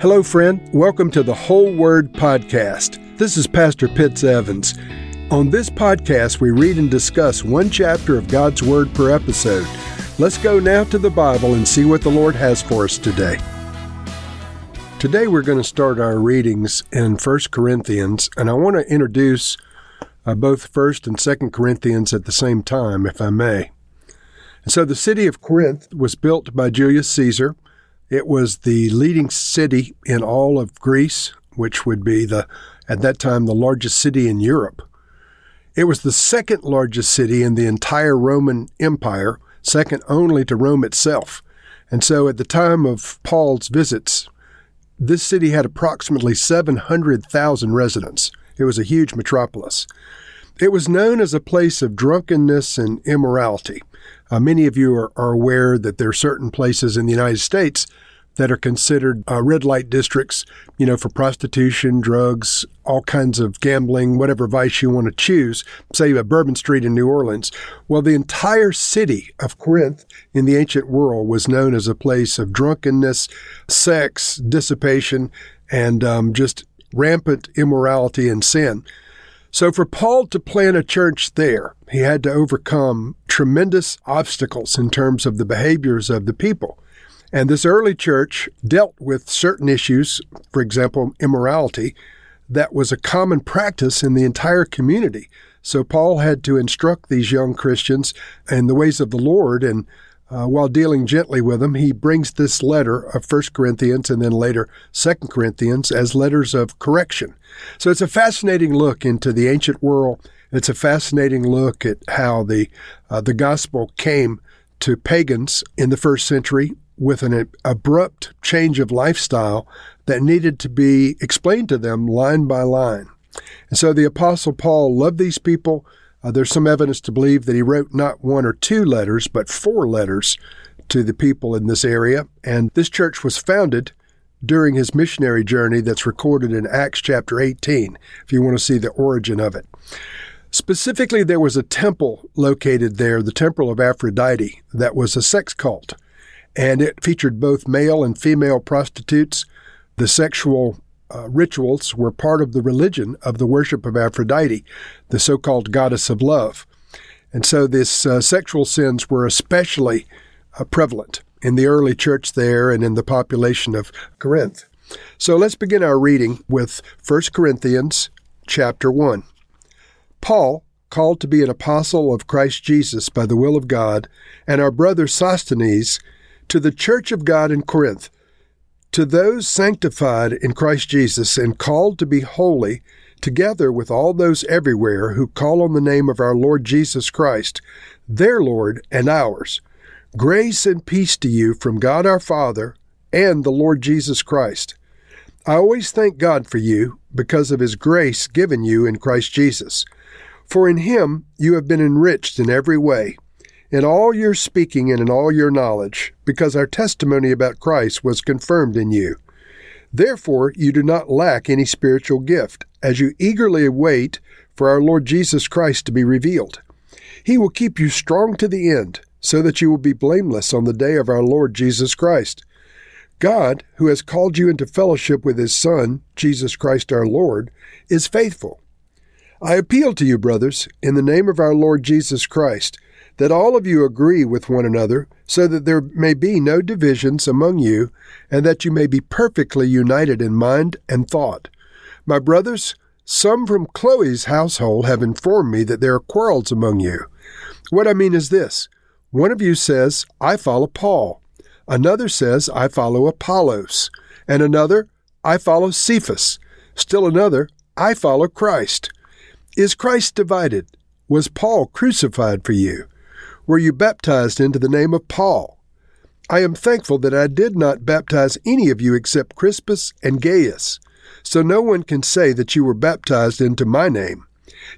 Hello, friend. Welcome to the Whole Word Podcast. This is Pastor Pitts Evans. On this podcast, we read and discuss one chapter of God's Word per episode. Let's go now to the Bible and see what the Lord has for us today. Today, we're going to start our readings in 1 Corinthians, and I want to introduce uh, both 1st and 2nd Corinthians at the same time, if I may. So, the city of Corinth was built by Julius Caesar it was the leading city in all of Greece, which would be the at that time the largest city in Europe. It was the second largest city in the entire Roman Empire, second only to Rome itself. And so at the time of Paul's visits, this city had approximately 700,000 residents. It was a huge metropolis. It was known as a place of drunkenness and immorality. Uh, many of you are, are, aware that there are certain places in the United States that are considered uh, red light districts, you know, for prostitution, drugs, all kinds of gambling, whatever vice you want to choose, say a Bourbon Street in New Orleans. Well, the entire city of Corinth in the ancient world was known as a place of drunkenness, sex, dissipation, and um, just rampant immorality and sin. So, for Paul to plant a church there, he had to overcome tremendous obstacles in terms of the behaviors of the people. And this early church dealt with certain issues, for example, immorality, that was a common practice in the entire community. So Paul had to instruct these young Christians in the ways of the Lord, and uh, while dealing gently with them, he brings this letter of 1 Corinthians and then later 2 Corinthians as letters of correction. So it's a fascinating look into the ancient world. It's a fascinating look at how the uh, the gospel came to pagans in the first century with an abrupt change of lifestyle that needed to be explained to them line by line. And so the apostle Paul loved these people uh, there's some evidence to believe that he wrote not one or two letters, but four letters to the people in this area. And this church was founded during his missionary journey that's recorded in Acts chapter 18, if you want to see the origin of it. Specifically, there was a temple located there, the Temple of Aphrodite, that was a sex cult. And it featured both male and female prostitutes. The sexual uh, rituals were part of the religion of the worship of Aphrodite, the so called goddess of love. And so these uh, sexual sins were especially uh, prevalent in the early church there and in the population of Corinth. So let's begin our reading with 1 Corinthians chapter 1. Paul, called to be an apostle of Christ Jesus by the will of God, and our brother Sosthenes, to the church of God in Corinth to those sanctified in Christ Jesus and called to be holy, together with all those everywhere who call on the name of our Lord Jesus Christ, their Lord and ours, grace and peace to you from God our Father and the Lord Jesus Christ. I always thank God for you because of his grace given you in Christ Jesus. For in him you have been enriched in every way in all your speaking and in all your knowledge, because our testimony about Christ was confirmed in you. Therefore, you do not lack any spiritual gift, as you eagerly await for our Lord Jesus Christ to be revealed. He will keep you strong to the end, so that you will be blameless on the day of our Lord Jesus Christ. God, who has called you into fellowship with His Son, Jesus Christ our Lord, is faithful. I appeal to you, brothers, in the name of our Lord Jesus Christ, that all of you agree with one another, so that there may be no divisions among you, and that you may be perfectly united in mind and thought. My brothers, some from Chloe's household have informed me that there are quarrels among you. What I mean is this one of you says, I follow Paul, another says, I follow Apollos, and another, I follow Cephas, still another, I follow Christ. Is Christ divided? Was Paul crucified for you? Were you baptized into the name of Paul? I am thankful that I did not baptize any of you except Crispus and Gaius, so no one can say that you were baptized into my name.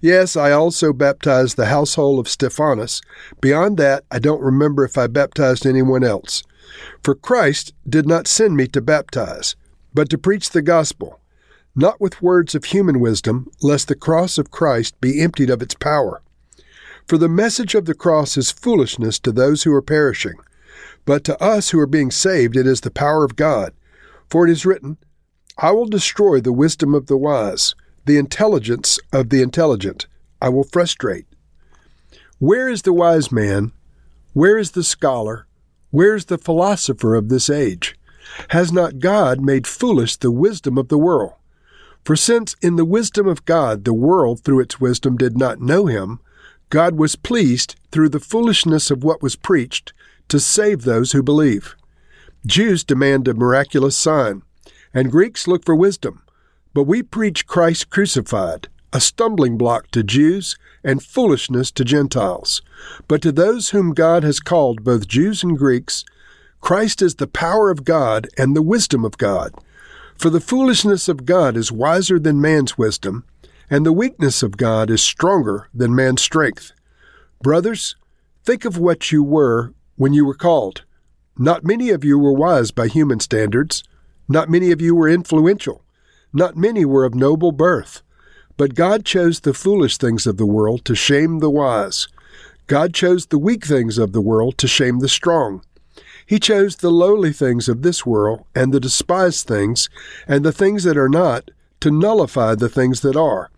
Yes, I also baptized the household of Stephanas. Beyond that, I don't remember if I baptized anyone else. For Christ did not send me to baptize, but to preach the gospel, not with words of human wisdom, lest the cross of Christ be emptied of its power. For the message of the cross is foolishness to those who are perishing, but to us who are being saved it is the power of God. For it is written, I will destroy the wisdom of the wise, the intelligence of the intelligent. I will frustrate. Where is the wise man? Where is the scholar? Where is the philosopher of this age? Has not God made foolish the wisdom of the world? For since in the wisdom of God the world through its wisdom did not know him, God was pleased through the foolishness of what was preached to save those who believe. Jews demand a miraculous sign, and Greeks look for wisdom, but we preach Christ crucified, a stumbling block to Jews and foolishness to Gentiles. But to those whom God has called, both Jews and Greeks, Christ is the power of God and the wisdom of God. For the foolishness of God is wiser than man's wisdom, and the weakness of God is stronger than man's strength. Brothers, think of what you were when you were called. Not many of you were wise by human standards. Not many of you were influential. Not many were of noble birth. But God chose the foolish things of the world to shame the wise. God chose the weak things of the world to shame the strong. He chose the lowly things of this world and the despised things and the things that are not to nullify the things that are,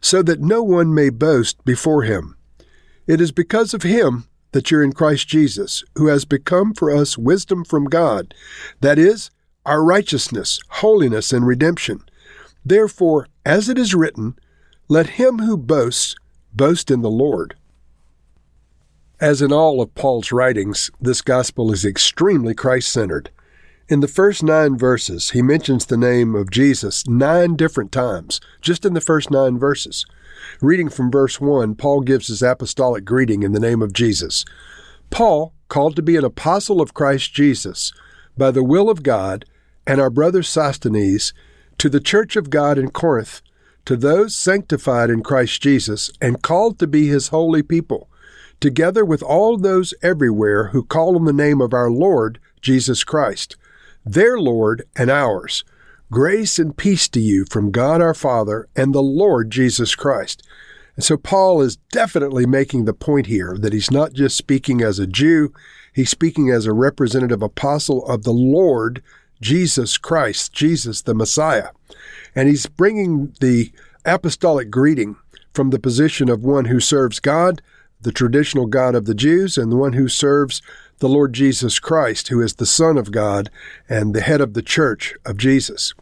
so that no one may boast before him. It is because of him that you're in Christ Jesus, who has become for us wisdom from God, that is, our righteousness, holiness, and redemption. Therefore, as it is written, let him who boasts boast in the Lord. As in all of Paul's writings, this gospel is extremely Christ centered. In the first nine verses, he mentions the name of Jesus nine different times, just in the first nine verses. Reading from verse 1, Paul gives his apostolic greeting in the name of Jesus. Paul, called to be an apostle of Christ Jesus, by the will of God, and our brother Sosthenes, to the church of God in Corinth, to those sanctified in Christ Jesus and called to be his holy people, together with all those everywhere who call on the name of our Lord Jesus Christ, their Lord and ours. Grace and peace to you from God our Father and the Lord Jesus Christ. And so Paul is definitely making the point here that he's not just speaking as a Jew, he's speaking as a representative apostle of the Lord Jesus Christ, Jesus the Messiah. And he's bringing the apostolic greeting from the position of one who serves God, the traditional God of the Jews, and the one who serves the Lord Jesus Christ, who is the Son of God and the head of the church of Jesus.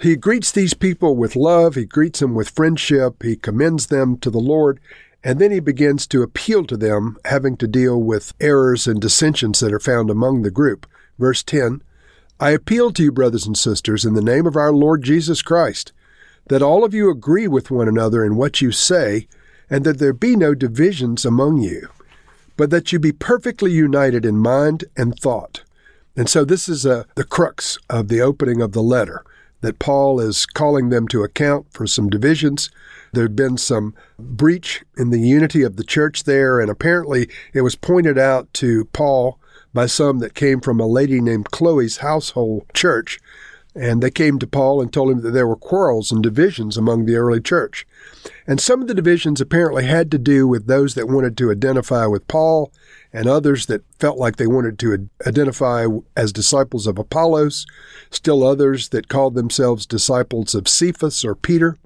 He greets these people with love, he greets them with friendship, he commends them to the Lord, and then he begins to appeal to them, having to deal with errors and dissensions that are found among the group. Verse 10 I appeal to you, brothers and sisters, in the name of our Lord Jesus Christ, that all of you agree with one another in what you say, and that there be no divisions among you, but that you be perfectly united in mind and thought. And so this is a, uh, the crux of the opening of the letter, that Paul is calling them to account for some divisions. There had been some breach in the unity of the church there, and apparently it was pointed out to Paul by some that came from a lady named Chloe's household church. And they came to Paul and told him that there were quarrels and divisions among the early church. And some of the divisions apparently had to do with those that wanted to identify with Paul and others that felt like they wanted to identify as disciples of Apollos, still others that called themselves disciples of Cephas or Peter,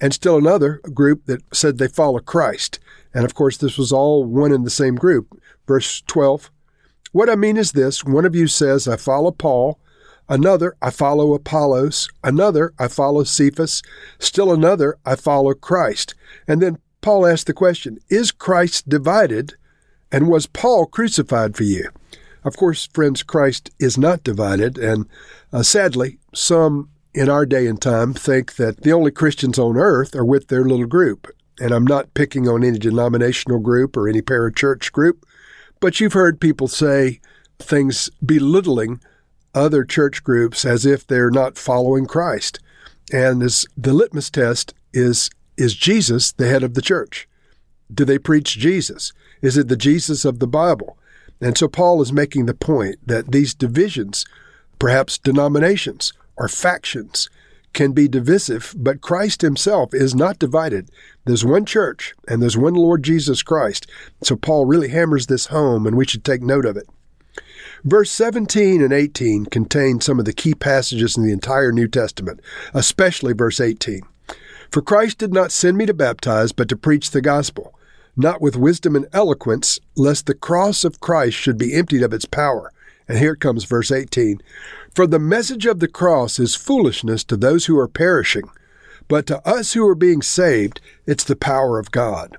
and still another group that said they follow Christ. And of course, this was all one and the same group. Verse 12 what I mean is this one of you says, I follow Paul, another, I follow Apollos, another, I follow Cephas, still another, I follow Christ. And then Paul asked the question, Is Christ divided? And was Paul crucified for you? Of course, friends, Christ is not divided, and uh, sadly, some in our day and time think that the only Christians on earth are with their little group. And I'm not picking on any denominational group or any parachurch group. But you've heard people say things belittling other church groups as if they're not following Christ. And this, the litmus test is is Jesus the head of the church? Do they preach Jesus? Is it the Jesus of the Bible? And so Paul is making the point that these divisions, perhaps denominations or factions, can be divisive, but Christ himself is not divided. There's one church and there's one Lord Jesus Christ. So Paul really hammers this home, and we should take note of it. Verse 17 and 18 contain some of the key passages in the entire New Testament, especially verse 18. For Christ did not send me to baptize, but to preach the gospel, not with wisdom and eloquence, lest the cross of Christ should be emptied of its power. And here comes verse 18. For the message of the cross is foolishness to those who are perishing, but to us who are being saved, it's the power of God.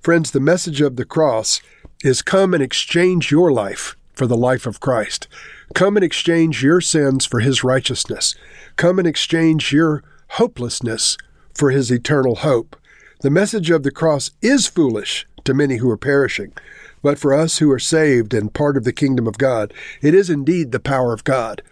Friends, the message of the cross is come and exchange your life for the life of Christ. Come and exchange your sins for his righteousness. Come and exchange your hopelessness for his eternal hope. The message of the cross is foolish to many who are perishing, but for us who are saved and part of the kingdom of God, it is indeed the power of God.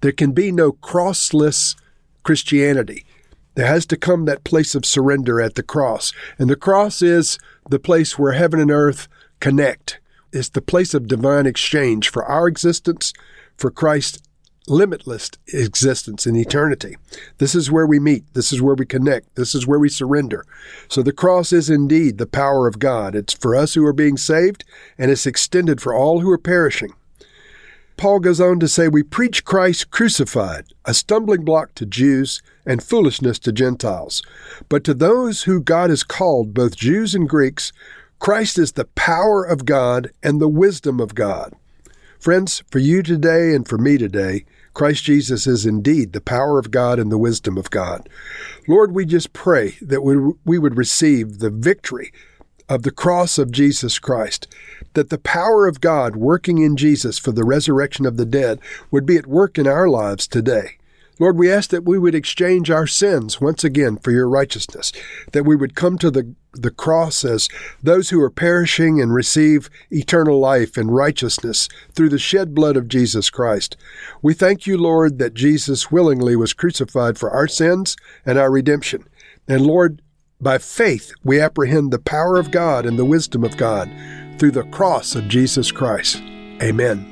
There can be no crossless Christianity. There has to come that place of surrender at the cross. And the cross is the place where heaven and earth connect. It's the place of divine exchange for our existence, for Christ's limitless existence in eternity. This is where we meet. This is where we connect. This is where we surrender. So the cross is indeed the power of God. It's for us who are being saved, and it's extended for all who are perishing. Paul goes on to say, We preach Christ crucified, a stumbling block to Jews and foolishness to Gentiles. But to those who God has called, both Jews and Greeks, Christ is the power of God and the wisdom of God. Friends, for you today and for me today, Christ Jesus is indeed the power of God and the wisdom of God. Lord, we just pray that we, we would receive the victory of the cross of Jesus Christ, that the power of God working in Jesus for the resurrection of the dead would be at work in our lives today. Lord, we ask that we would exchange our sins once again for your righteousness, that we would come to the, the cross as those who are perishing and receive eternal life and righteousness through the shed blood of Jesus Christ. We thank you, Lord, that Jesus willingly was crucified for our sins and our redemption. And Lord, by faith, we apprehend the power of God and the wisdom of God through the cross of Jesus Christ. Amen.